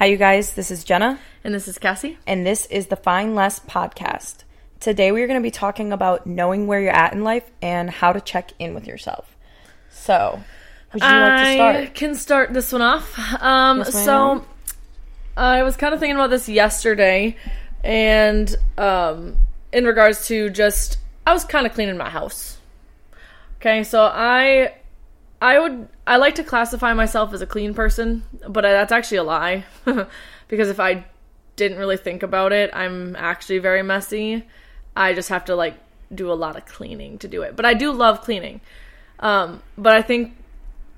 Hi, you guys. This is Jenna, And this is Cassie. and this is the Fine Less podcast. Today, we are going to be talking about knowing where you're at in life and how to check in with yourself. So, would you like to start? I can start this one off. Um, Yes, so I was kind of thinking about this yesterday, and um, in regards to just, I was kind of cleaning my house. Okay, so I, I would, I like to classify myself as a clean person, but that's actually a lie, because if I didn't really think about it, I'm actually very messy. I just have to like do a lot of cleaning to do it, but I do love cleaning. Um, but I think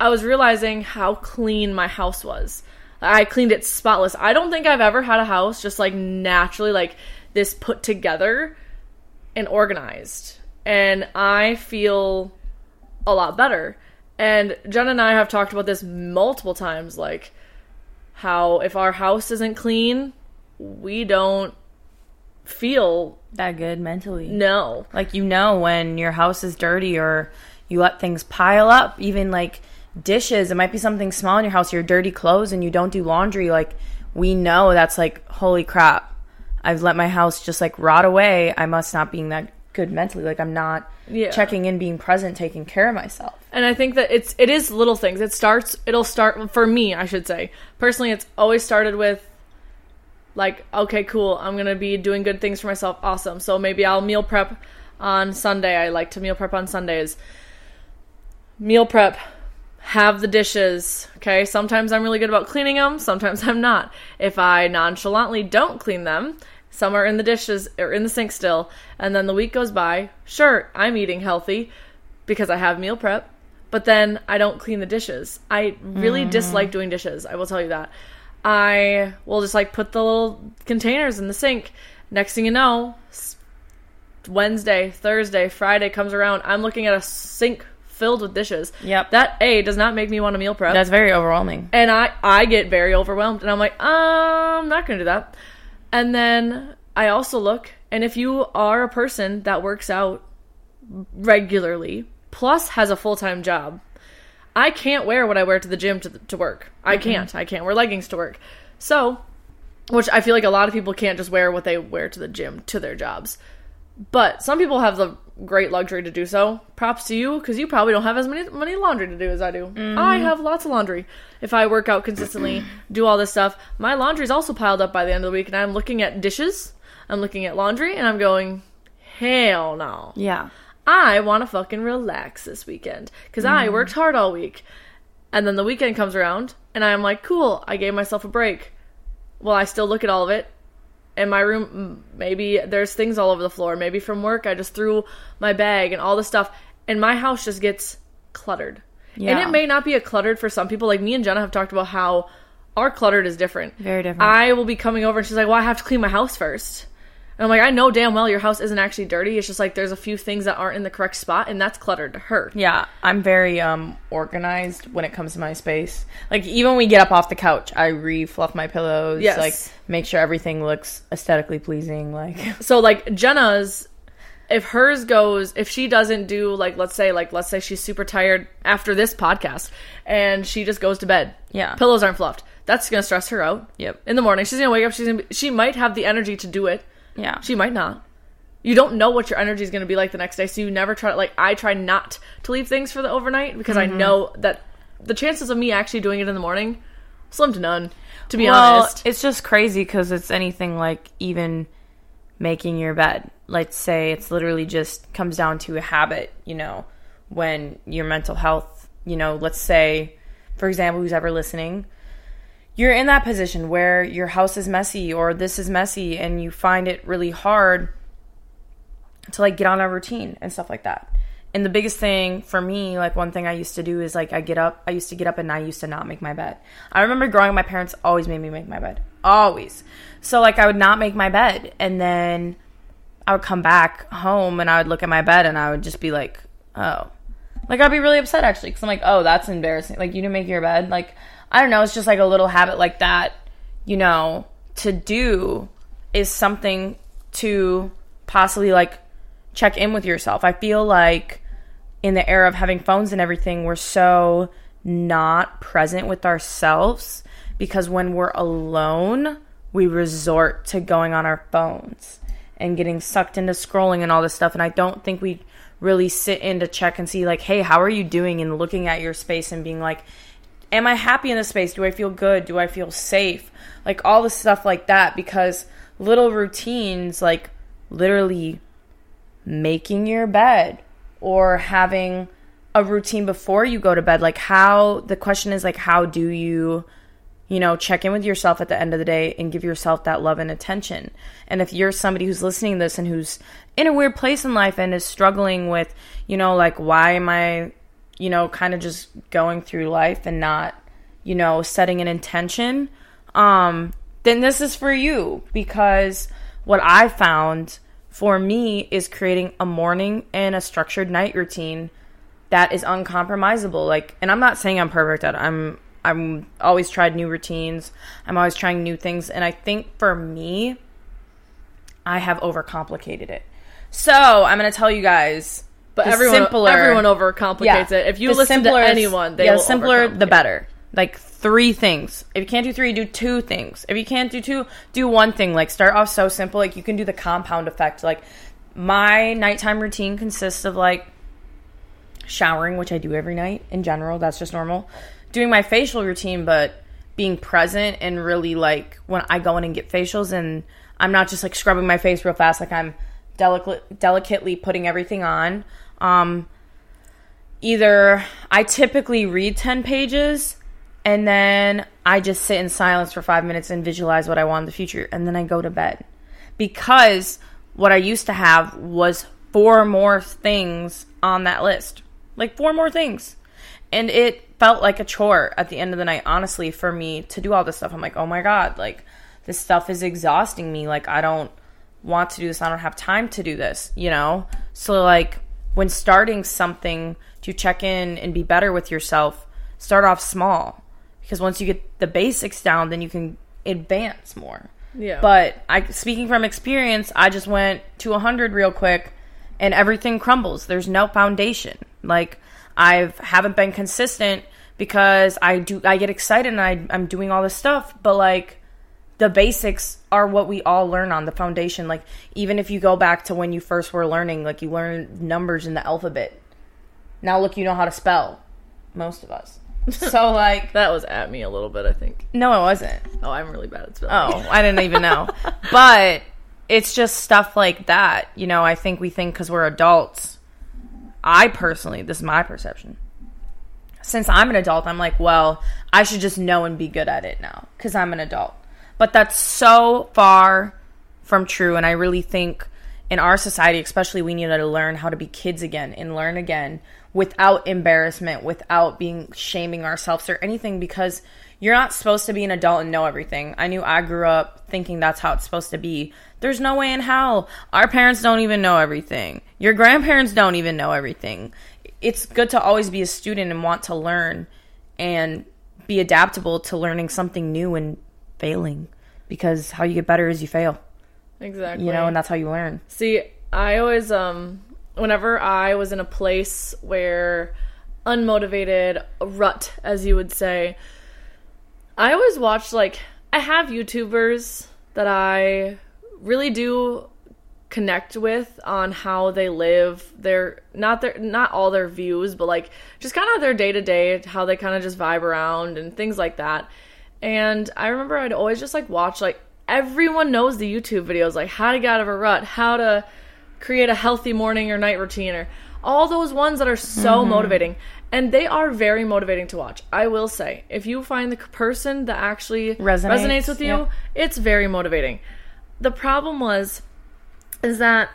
I was realizing how clean my house was. I cleaned it spotless. I don't think I've ever had a house just like naturally like this put together and organized. And I feel a lot better. And Jen and I have talked about this multiple times like how if our house isn't clean, we don't feel That good mentally. no. Like, you know, when your house is dirty or you let things pile up, even like dishes, it might be something small in your house, your dirty clothes, and you don't do laundry. Like, we know that's like, holy crap, I've let my house just like rot away. I must not being that good mentally. Like, I'm not Yeah. checking in, being present, taking care of myself. And I think that it's it is little things. It starts it'll start for me, I should say. Personally, it's always started with like, okay, cool, I'm going to be doing good things for myself. Awesome. So maybe I'll meal prep on Sunday. I like to meal prep on Sundays. Meal prep, have the dishes. Okay, sometimes I'm really good about cleaning them, sometimes I'm not. If I nonchalantly don't clean them, some are in the dishes or in the sink still, and then the week goes by. Sure, I'm eating healthy because I have meal prep, but then I don't clean the dishes. I really dislike doing dishes. I will tell you that. I will just like put the little containers in the sink. Next thing you know, Wednesday, Thursday, Friday comes around. I'm looking at a sink filled with dishes. Yep. That A does not make me want to meal prep. That's very overwhelming. and I I get very overwhelmed and I'm like, uh, I'm not going to do that. And then I also look and if you are a person that works out regularly plus has a full-time job, I can't wear what I wear to the gym to to work. I can't. I can't wear leggings to work. So, which I feel like a lot of people can't just wear what they wear to the gym to their jobs. But some people have the great luxury to do so. Props to you because you probably don't have as many many laundry to do as I do. I have lots of laundry. If I work out consistently, do all this stuff, my laundry's also piled up by the end of the week, and I'm looking at dishes, I'm looking at laundry, and I'm going, hell no. Yeah. I want to fucking relax this weekend because I Mm. worked hard all week. And then the weekend comes around, and I'm like, cool, I gave myself a break. Well, I still look at all of it. In my room, maybe there's things all over the floor. Maybe from work, I just threw my bag and all this stuff. And my house just gets cluttered. yeah. And it may not be a cluttered for some people. Like me and Jenna have talked about how our cluttered is different. Very different. I will be coming over, and she's like, well, I have to clean my house first. And I'm like, I know damn well your house isn't actually dirty. It's just like there's a few things that aren't in the correct spot, and that's cluttered to her. Yeah, I'm very um organized when it comes to my space. Like even when we get up off the couch, I re-fluff my pillows. Yes. Like make sure everything looks aesthetically pleasing. Like So like Jenna's, if hers goes, if she doesn't do like let's say like let's say she's super tired after this podcast, and she just goes to bed. Yeah. pillows aren't fluffed. That's gonna stress her out. Yep. In the morning, she's gonna wake up. She's gonna be, she might have the energy to do it. Yeah, She might not. You don't know what your energy is going to be like the next day, so you never try. Like I try not to leave things for the overnight because Mm-hmm. I know that the chances of me actually doing it in the morning slim to none. To be well, honest, it's just crazy because it's anything like even making your bed. Let's say it's literally just comes down to a habit. You know, when your mental health. You know, let's say, for example, who's ever listening. You're in that position where your house is messy or this is messy and you find it really hard to like get on a routine and stuff like that. And the biggest thing for me, like one thing I used to do is like I get up, I used to get up and I used to not make my bed. I remember growing up, my parents always made me make my bed. Always. So like I would not make my bed and then I would come back home and I would look at my bed and I would just be like, oh. Like I'd be really upset actually because I'm like, oh, that's embarrassing. Like you didn't make your bed. Like I don't know. It's just like a little habit like that, you know, to do is something to possibly like check in with yourself. I feel like in the era of having phones and everything, we're so not present with ourselves because when we're alone, we resort to going on our phones and getting sucked into scrolling and all this stuff. And I don't think we really sit in to check and see, like, hey, how are you doing? And looking at your space and being like, am I happy in this space? Do I feel good? Do I feel safe? Like all the stuff like that because little routines like literally making your bed or having a routine before you go to bed like how the question is like how do you you know check in with yourself at the end of the day and give yourself that love and attention and if you're somebody who's listening to this and who's in a weird place in life and is struggling with you know like why am i you know kind of just going through life and not you know setting an intention um then this is for you because what I found for me is creating a morning and a structured night routine that is uncompromisable. Like, and I'm not saying I'm perfect at it. I'm I'm always tried new routines. I'm always trying new things, and I think for me, I have overcomplicated it. So I'm gonna tell you guys. But the everyone, simpler- everyone overcomplicates Yeah. it. If you listen to anyone, they yeah, simpler the better. Like three things. If you can't do three, do two things. If you can't do two, do one thing. Like start off so simple. Like you can do the compound effect. Like my nighttime routine consists of like showering, which I do every night in general. That's just normal. Doing my facial routine, but being present and really like when I go in and get facials and I'm not just like scrubbing my face real fast, like I'm delicate, delicately putting everything on. Um, either I typically read 10 pages and then I just sit in silence for five minutes and visualize what I want in the future and then I go to bed. Because what I used to have was four more things on that list. Like four more things. And it felt like a chore at the end of the night, honestly, for me to do all this stuff. I'm like, oh my God, like this stuff is exhausting me. Like I don't want to do this. I don't have time to do this, you know? So, like, when starting something to check in and be better with yourself, start off small. Because once you get the basics down, then you can advance more. Yeah. But I speaking from experience, I just went to 100 real quick and everything crumbles. There's no foundation. Like I haven't been consistent because I do I get excited and I I'm doing all this stuff, but like the basics are what we all learn on the foundation. Like even if you go back to when you first were learning, like you learn numbers in the alphabet. Now look, you know how to spell. Most of us. So like that was at me a little bit, I think. no, it wasn't. Oh, I'm really bad at spelling. Oh, I didn't even know. But it's just stuff like that. You know, I think we think because we're adults. I personally, this is my perception. Since I'm an adult, I'm like, well, I should just know and be good at it now because I'm an adult. But that's so far from true. And I really think in our society, especially, we need to learn how to be kids again and learn again without embarrassment, without being shaming ourselves or anything because you're not supposed to be an adult and know everything. I knew I grew up thinking that's how it's supposed to be. There's no way in hell. Our parents don't even know everything. Your grandparents don't even know everything. It's good to always be a student and want to learn and be adaptable to learning something new and failing because how you get better is you fail, Exactly. you know, and that's how you learn. See, I always um whenever I was in a place where unmotivated rut as you would say, I always watched like I have YouTubers that I really do connect with on how they live their not their not all their views but like just kind of their day to day how they kind of just vibe around and things like that and i remember i'd always just like watch like everyone knows the youtube videos like how to get out of a rut how to create a healthy morning or night routine or all those ones that are so mm-hmm. motivating. And they are very motivating to watch. I will say if you find the person that actually Resonates, resonates with you yeah. it's very motivating. The problem was is that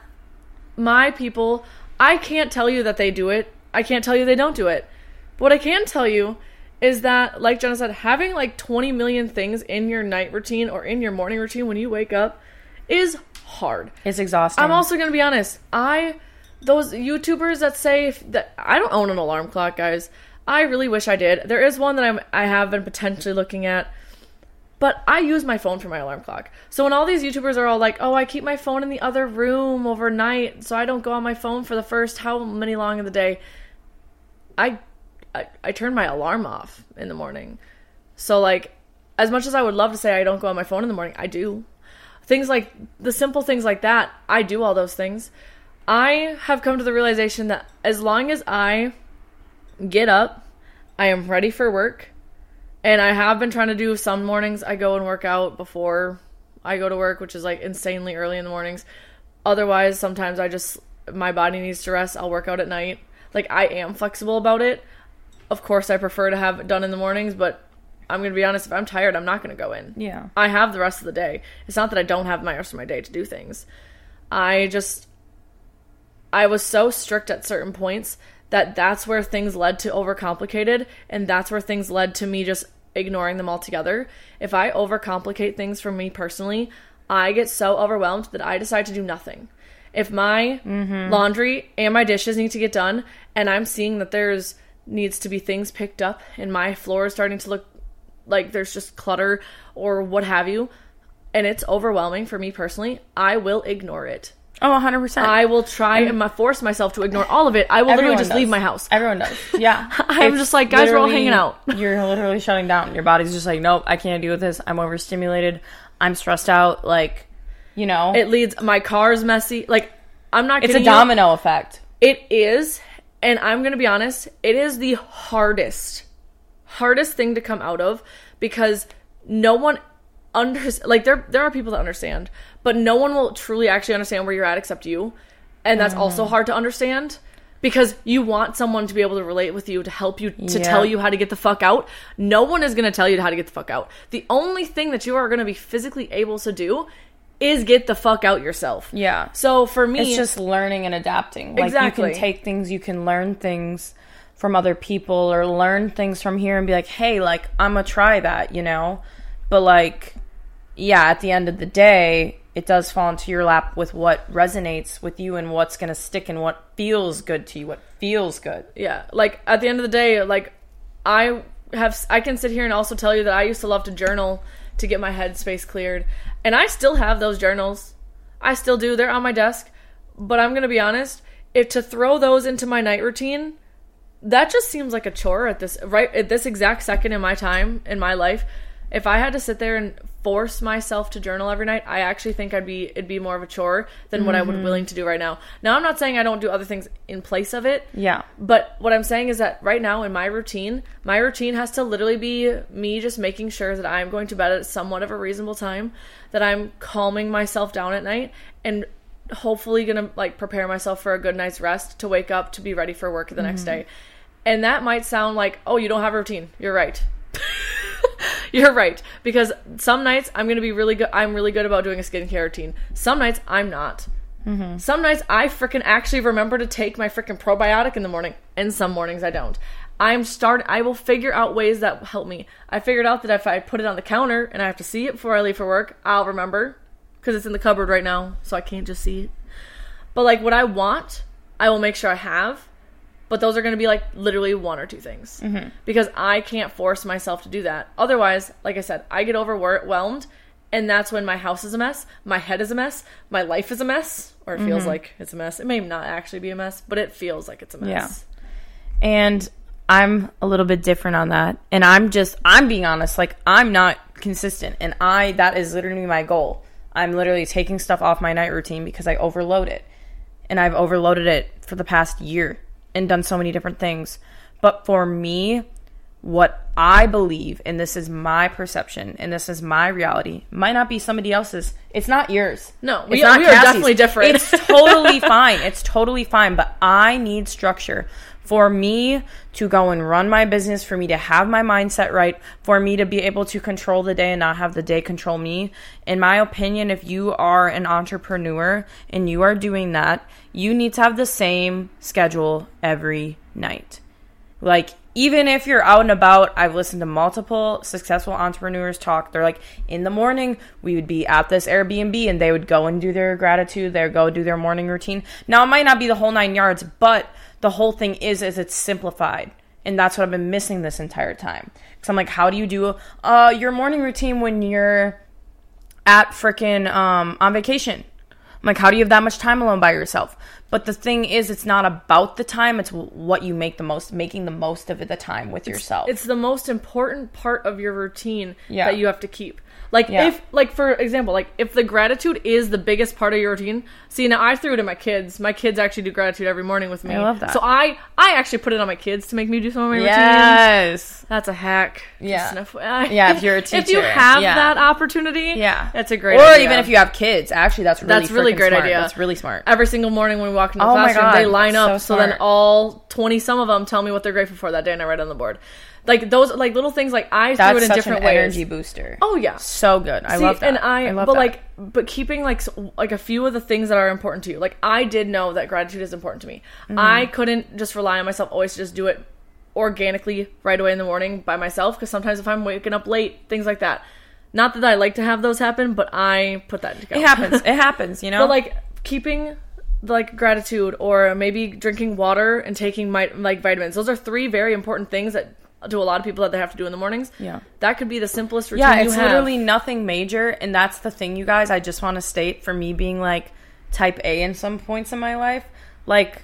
my people i can't tell you that they do it. I can't tell you they don't do it. But what i can tell you is that like jenna said having like 20 million things in your night routine or in your morning routine when you wake up is hard It's exhausting. I'm also gonna be honest. I those YouTubers that say if, that I don't own an alarm clock, guys. I really wish I did. There is one that I'm I have been potentially looking at, but I use my phone for my alarm clock. So when all these YouTubers are all like, "Oh, I keep my phone in the other room overnight, so I don't go on my phone for the first how many long of the day," I I, I turn my alarm off in the morning. So like as much as I would love to say I don't go on my phone in the morning, I do. Things like the simple things like that, I do all those things. I have come to the realization that as long as I get up, I am ready for work. And I have been trying to do some mornings I go and work out before I go to work, which is like insanely early in the mornings. Otherwise, sometimes I just my body needs to rest. I'll work out at night. Like I am flexible about it. Of course, I prefer to have it done in the mornings, but I'm going to be honest, if I'm tired, I'm not going to go in. Yeah. I have the rest of the day. It's not that I don't have my rest of my day to do things. I just I was so strict at certain points that that's where things led to overcomplicated and that's where things led to me just ignoring them altogether. If I overcomplicate things for me personally, I get so overwhelmed that I decide to do nothing. If my mm-hmm. laundry and my dishes need to get done and I'm seeing that there's needs to be things picked up and my floor is starting to look like there's just clutter or what have you and it's overwhelming for me personally, I will ignore it. Oh, 100%. I will try and my- force myself to ignore all of it. I will literally just does. leave my house. Everyone does. Yeah. I'm It's just like, guys, we're all hanging out. You're literally shutting down. Your body's just like, nope, I can't deal with this. I'm overstimulated. I'm stressed out. Like, you know, It leads my car's messy. Like I'm not it's a kidding you. domino effect. It is, and I'm gonna be honest, it is the hardest, hardest thing to come out of because no one under like there there are people that understand, but no one will truly actually understand where you're at except you, and that's also Mm. hard to understand because you want someone to be able to relate with you to help you to Yeah. tell you how to get the fuck out. No one is gonna tell you how to get the fuck out. The only thing that you are gonna be physically able to do is get the fuck out yourself. Yeah. So for me, It's just learning and adapting. Like Exactly. you can take things, you can learn things from other people or learn things from here and be like, "Hey, like I'm gonna try that," you know? But like yeah, at the end of the day, it does fall into your lap with what resonates with you and what's going to stick and what feels good to you, what feels good. yeah like at the end of the day like i have i can sit here and also tell you that i used to love to journal to get my headspace cleared and i still have those journals. I still do. They're on my desk. But i'm gonna be honest if to throw those into my night routine that just seems like a chore at this right at this exact second in my time in my life. If i had to sit there and force myself to journal every night i actually think i'd be it'd be more of a chore than what i would mm-hmm. willing to do right now now i'm not saying i don't do other things in place of it Yeah. but what I'm saying is that right now in my routine, my routine has to literally be me just making sure that I'm going to bed at somewhat of a reasonable time, that I'm calming myself down at night, and hopefully gonna like prepare myself for a good night's rest to wake up to be ready for work the next mm-hmm. day. And that might sound like, oh, you don't have a routine. You're right. You're right because some nights I'm gonna be really good. I'm really good about doing a skincare routine. Some nights I'm not. Mm-hmm. Some nights I freaking actually remember to take my freaking probiotic in the morning, and some mornings I don't. I'm start. I will figure out ways that help me. I figured out that if I put it on the counter and I have to see it before I leave for work, I'll remember because it's in the cupboard right now, so I can't just see it. But like what I want, I will make sure I have. But those are going to be like literally one or two things mm-hmm. because I can't force myself to do that. Otherwise, like I said, I get overwhelmed, and that's when my house is a mess, my head is a mess, my life is a mess, or it feels mm-hmm. like it's a mess. It may not actually be a mess, but it feels like it's a mess. And I'm a little bit different on that. And I'm just I'm being honest, like I'm not consistent and I that is literally my goal. I'm literally taking stuff off my night routine because I overload it. And I've overloaded it for the past year and done so many different things. But for me, what I believe, and this is my perception, and this is my reality, might not be somebody else's. It's not yours. No, It's we- not we are definitely different. It's totally fine. It's totally fine. But I need structure for me to go and run my business, for me to have my mindset right, for me to be able to control the day and not have the day control me. In my opinion, if you are an entrepreneur and you are doing that, you need to have the same schedule every night. Like, even if you're out and about, I've listened to multiple successful entrepreneurs talk. They're like, in the morning, we would be at this Airbnb and they would go and do their gratitude, they go do their morning routine. Now, it might not be the whole nine yards, but the whole thing is, is it's simplified. And that's what I've been missing this entire time. Because I'm like, how do you do uh, your morning routine when you're at freaking um, on vacation? I'm like, how do you have that much time alone by yourself? But the thing is, it's not about the time; it's what you make the most, making the most of it, the time with yourself. It's the most important part of your routine Yeah. that you have to keep. Like Yeah. if like for example, like if the gratitude is the biggest part of your routine. See, now I threw it at my kids. My kids actually do gratitude every morning with me. I love that. So I I actually put it on my kids to make me do some of my routines. yes, That's a hack. Yeah. Just an FYI. Yeah, if you're a teacher. If you have yeah. that opportunity, yeah, that's a great Or idea. even if you have kids, actually, that's really That's really great smart. idea. That's really smart. every single morning when we walk into the Oh classroom, they line that's up. so So, then all twenty some of them tell me what they're grateful for that day, and I write on the board. Like those, like little things. Like I threw it in such different an ways. energy booster. Oh yeah, so good. I See, love that. And I, love but that. like, but keeping like like a few of the things that are important to you. Like I did know that gratitude is important to me. Mm-hmm. I couldn't just rely on myself always to just do it organically right away in the morning by myself because sometimes if I'm waking up late, things like that. Not that I like to have those happen, but I put that together. it happens. It happens. You know. But like keeping like gratitude or maybe drinking water and taking my like vitamins. Those are three very important things that to a lot of people that they have to do in the mornings. Yeah. That could be the simplest routine yeah, it's literally nothing major, and that's the thing, you guys. I just want to state for me being like type A in some points in my life, like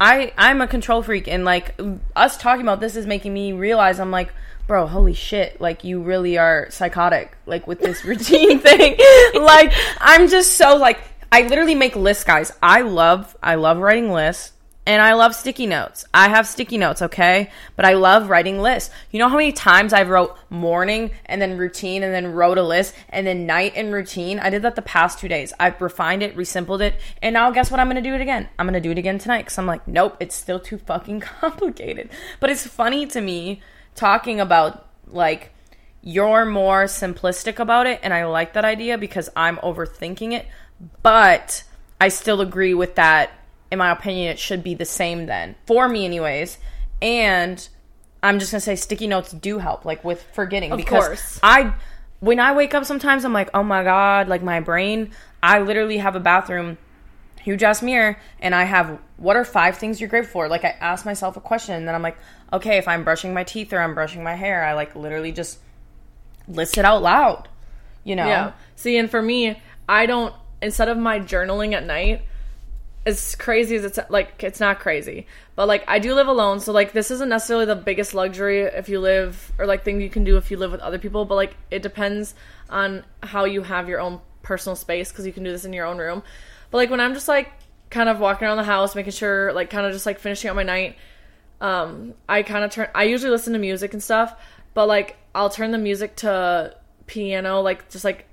I I'm a control freak, and like us talking about this is making me realize I'm like. Bro, holy shit! Like you really are psychotic, like with this routine thing. like I'm just so like I literally make lists, guys. I love I love writing lists. And I love sticky notes. I have sticky notes, okay? But I love writing lists. You know how many times I've wrote morning and then routine and then wrote a list and then night and routine? I did that the past two days. I've refined it, resimpled it, and now guess what? I'm gonna do it again. I'm gonna do it again tonight because I'm like, nope, it's still too fucking complicated. But it's funny to me talking about like you're more simplistic about it and I like that idea because I'm overthinking it, but I still agree with that. In my opinion, it should be the same then. For me anyways. And I'm just to say sticky notes do help like with forgetting because course. I when I wake up sometimes I'm like, "Oh my god, like my brain, I literally have a bathroom huge ass mirror and I have what are five things you're grateful for? Like I ask myself a question and then I'm like, okay, if I'm brushing my teeth or I'm brushing my hair, I like literally just list it out loud. You know? Yeah. See, and for me, I don't instead of my journaling at night, as crazy as it's like it's not crazy. But like I do live alone, so like this isn't necessarily the biggest luxury if you live or like thing you can do if you live with other people, but like it depends on how you have your own personal space because you can do this in your own room. But like when I'm just like kind of walking around the house, making sure like kind of just like finishing out my night, um, I kind of turn. I usually listen to music and stuff, but like I'll turn the music to piano, like just like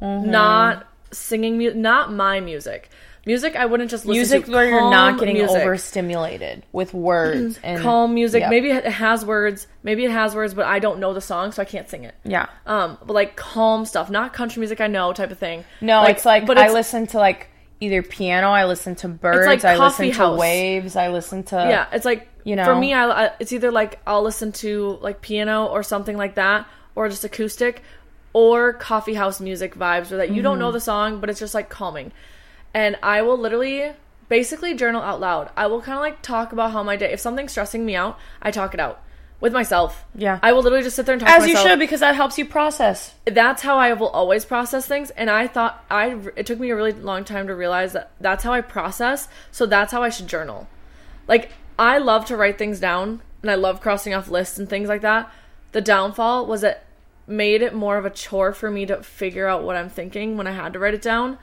Mm-hmm. not singing, mu- not my music. Music I wouldn't just listen Music to. where you're not calm getting music. overstimulated with words and calm music. Yep. Maybe it has words. Maybe it has words, but I don't know the song, so I can't sing it. Yeah. Um, but like calm stuff, not country music. I know type of thing. No, it's like but I it's, listen to like either piano, I listen to birds, like I listen to waves, I listen to yeah, it's like you know. for me, I, I it's either like I'll listen to like piano or something like that, or just acoustic, or coffee house music vibes, where that you Mm-hmm. don't know the song, but it's just like calming. And I will literally, basically, journal out loud. I will kind of like talk about how my day. If something's stressing me out, I talk it out with myself. Yeah. I will literally just sit there and talk as to you should because that helps you process. that's how I will always process things. And I thought I it took me a really long time to realize that that's how I process. So that's how I should journal. Like I love to write things down, and I love crossing off lists and things like that. The downfall was it made it more of a chore for me to figure out what I'm thinking when I had to write it down.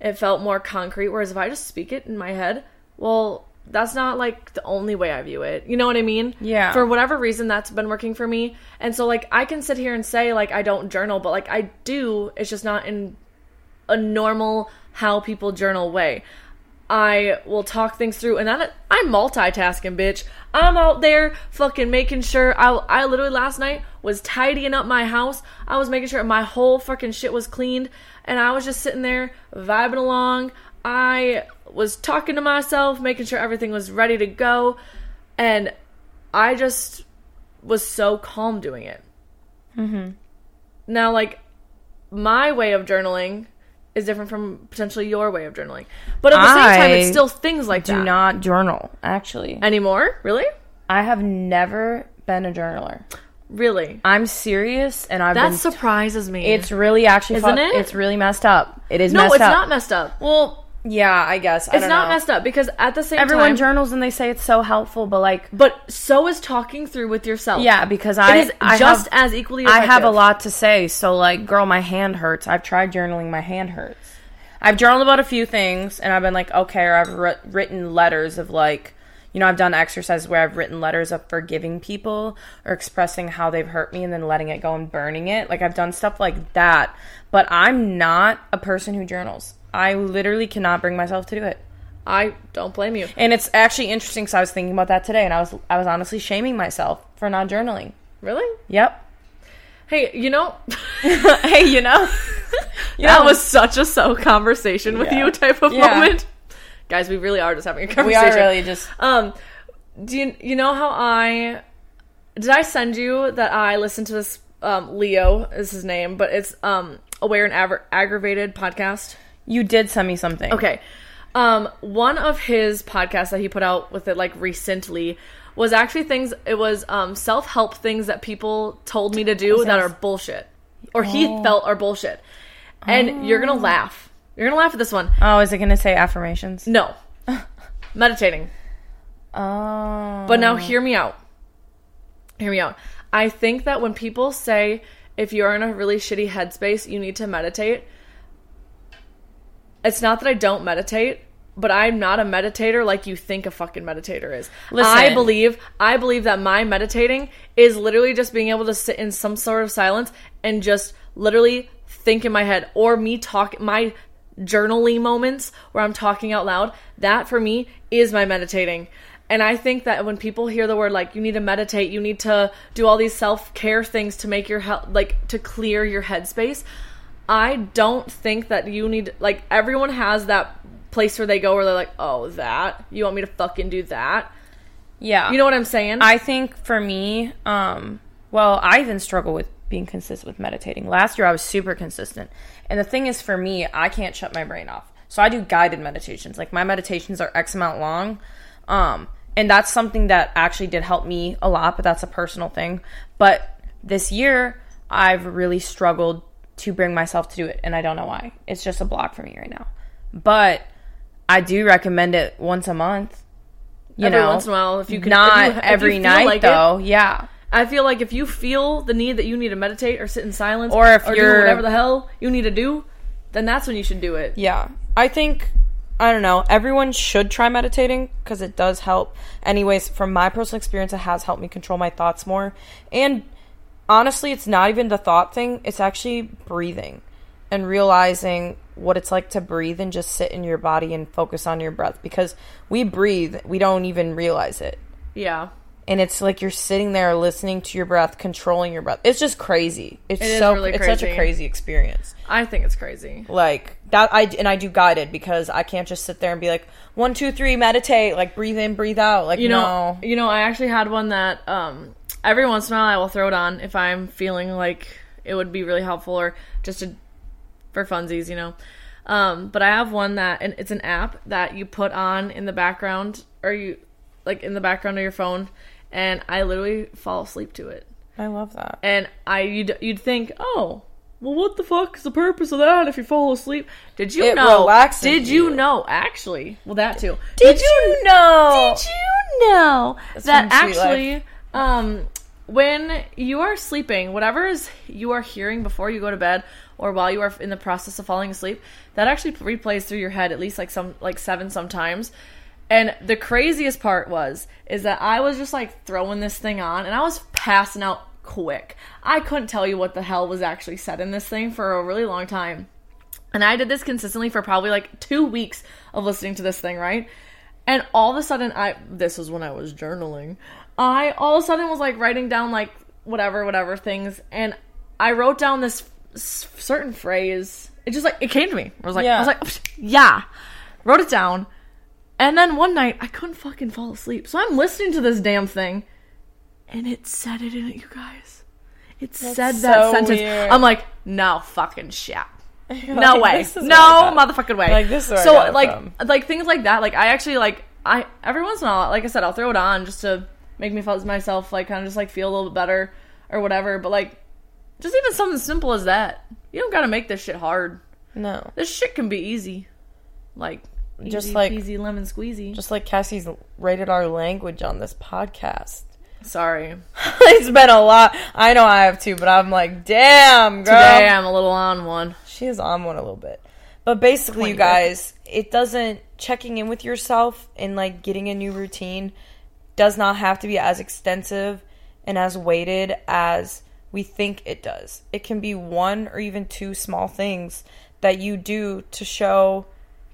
It felt more concrete. Whereas if I just speak it in my head, well, that's not like the only way I view it. You know what I mean? Yeah. For whatever reason, that's been working for me. And so, like, I can sit here and say, like, I don't journal, but, like, I do. It's just not in a normal how people journal way. I will talk things through, and then I'm multitasking, bitch. I'm out there fucking making sure. I I literally last night was tidying up my house. I was making sure my whole fucking shit was cleaned, and I was just sitting there vibing along. I was talking to myself, making sure everything was ready to go, and I just was so calm doing it. Mm-hmm. Now, like my way of journaling is different from potentially your way of journaling, but at the same time, it's still things like Do that. not journal, actually. anymore. Really, I have never been a journaler. Really. I'm serious and I've That been surprises me. it's really actually Isn't fu- it? It's really messed up. It is no, messed it's up. not messed up. Well, Yeah, I guess. I It's not know. messed up because at the same time Everyone time, journals and they say it's so helpful, but like, but so is talking through with yourself. yeah, because I it is I just have, as equally. I have a lot to say. So like, girl, my hand hurts. I've tried journaling. My hand hurts. I've journaled about a few things, and I've been like, okay, or I've writ- written letters of like, you know, I've done exercises where I've written letters of forgiving people or expressing how they've hurt me and then letting it go and burning it. Like I've done stuff like that, but I'm not a person who journals. I literally cannot bring myself to do it. I don't blame you. And it's actually interesting because I was thinking about that today, and I was I was honestly shaming myself for not journaling. Really? Yep. Hey, you know, hey, you know, that was such a so conversation with Yeah. you type of Yeah. moment. Guys, we really are just having a conversation. we are really just Um, do you you know how I did I send you that I listened to this um Leo is his name, but it's um aware and Aggra- aggravated podcast. you did send me something. Okay. Um, one of his podcasts that he put out with it like recently was actually things it was um self help things that people told me to do that are bullshit. Or he felt are bullshit. And you're gonna laugh. You're gonna laugh at this one. Oh, is it to say affirmations? No. Meditating. Oh. But now hear me out. Hear me out. I think that when people say if you're in a really shitty headspace, you need to meditate. It's not that I don't meditate, but I'm not a meditator like you think a fucking meditator is. Listen. I believe I believe that my meditating is literally just being able to sit in some sort of silence and just literally think in my head or me talk my journaling moments where I'm talking out loud. That for me is my meditating. And I think that when people hear the word like you need to meditate, you need to do all these self-care things to make your health like to clear your headspace. I don't think that you need like everyone has that place where they go where they're like, "Oh, that? You want me to fucking do that?" yeah. You know what I'm saying? I think for me, um, well, I even struggle with being consistent with meditating. Last year, I was super consistent. And the thing is, for me, I can't shut my brain off. So I do guided meditations. Like my meditations are X amount long. Um, and that's something that actually did help me a lot, but that's a personal thing. But this year, I've really struggled to bring myself to do it. And I don't know why. It's just a block for me right now. But I do recommend it once a month. You Every know, once in a while, if you can, not if you, if every night like it, though. Yeah. I feel like if you feel the need that you need to meditate or sit in silence, Or if do you're- whatever the hell you need to do, then that's when you should do it. Yeah. I think I don't know. Everyone should try meditating because it does help. Anyways, from my personal experience, it has helped me control my thoughts more. And honestly, it's not even the thought thing, it's actually breathing and realizing what it's like to breathe and just sit in your body and focus on your breath because we breathe, we don't even realize it. Yeah. And it's like you're sitting there listening to your breath, controlling your breath. It's just crazy. It's It so really it's such a crazy. crazy experience I think it's crazy. like that i and i do guided because i can't just sit there and be like one two three meditate like breathe in breathe out like You know, no you know, I actually had one that um every once in a while I will throw it on if I'm feeling like it would be really helpful or just to, for funsies, you know. Um, but I have one that and it's an app that you put on in the background or you like in the background of your phone, and I literally fall asleep to it. i love that And I you'd you'd think, oh, well, what the fuck is the purpose of that if you fall asleep? Did you It know? Did you you. know? Actually, well, that too. did you know Did you know that Sweet Life. actually, um, when you are sleeping, whatever is you are hearing before you go to bed or while you are in the process of falling asleep, that actually replays through your head at least like some like seven sometimes. And the craziest part was is that I was just like throwing this thing on and I was passing out quick. I couldn't tell you what the hell was actually said in this thing for a really long time. And I did this consistently for probably like two weeks of listening to this thing, right? And all of a sudden, I this was when I was journaling. I all of a sudden was like writing down like whatever, whatever things, and I wrote down this certain phrase. It just like it came to me. I was like, I was like, yeah, wrote it down. And then one night, I couldn't fucking fall asleep. So I'm listening to this damn thing, and it said it in it, you guys. It said that so sentence. weird. I'm like, no fucking shit. You're No like, way. No where I got- motherfucking way. Like, this is so like from. like things like that. Like I actually like I every once in a while, like I said, I'll throw it on just to make me feel myself like kind of just like feel a little bit better or whatever. But like just even something simple as that. You don't gotta make this shit hard. no This shit can be easy. Like Just easy like- easy lemon squeezy. Just like Cassie's rated our language on this podcast. Sorry. it's been a lot. I know I have too, but I'm like, damn, girl. Today I'm a little on one. She is on one a little bit. But basically, you guys, it doesn't checking in with yourself and like getting a new routine does not have to be as extensive and as weighted as we think it does. It can be one or even two small things that you do to show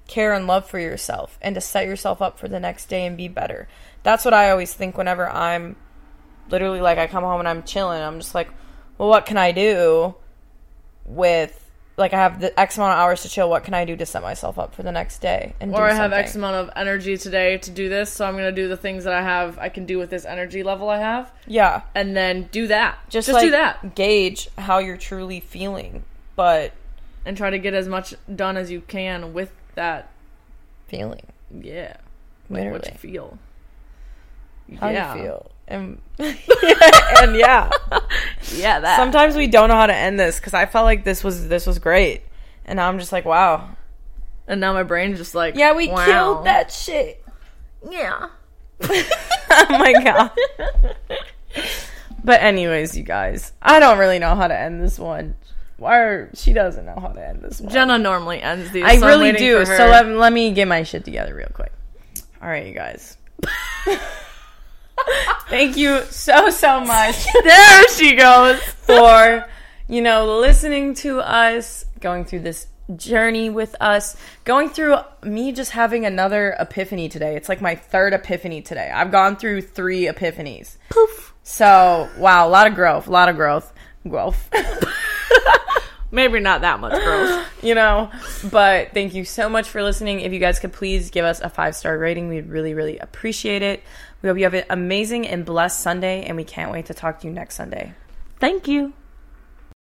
care and love for yourself and to set yourself up for the next day and be better. That's what I always think whenever I'm literally like I come home and I'm chilling. I'm just like, well, what can I do with like I have the X amount of hours to chill. What can I do to set myself up for the next day? And Or do I have something? X amount of energy today to do this, so I'm gonna do the things that I have I can do with this energy level I have. Yeah, And then do that. just, Just like, do that. Gauge how you're truly feeling, but And try to get as much done as you can with that feeling yeah. literally. What you feel. How yeah. you feel, and and yeah. Yeah, that. Sometimes we don't know how to end this because I felt like this was this was great, and now I'm just like, wow, and now my brain's just like yeah, we wow. killed that shit. Yeah. oh my god. but anyways, you guys, I don't really know how to end this one. Why are, she doesn't know how to end this one. Jenna normally ends these. I so really do. So let, let me get my shit together real quick. All right, you guys. Thank you so so much there she goes. for you know listening to us, going through this journey with us, going through me just having another epiphany today. It's like my third epiphany today. I've gone through 3 epiphanies. Poof. So, wow, a lot of growth, a lot of growth. Growth. Maybe not that much growth. you know, but thank you so much for listening. If you guys could please give us a five star rating, we'd really, really appreciate it. We hope you have an amazing and blessed Sunday, and we can't wait to talk to you next Sunday. Thank you.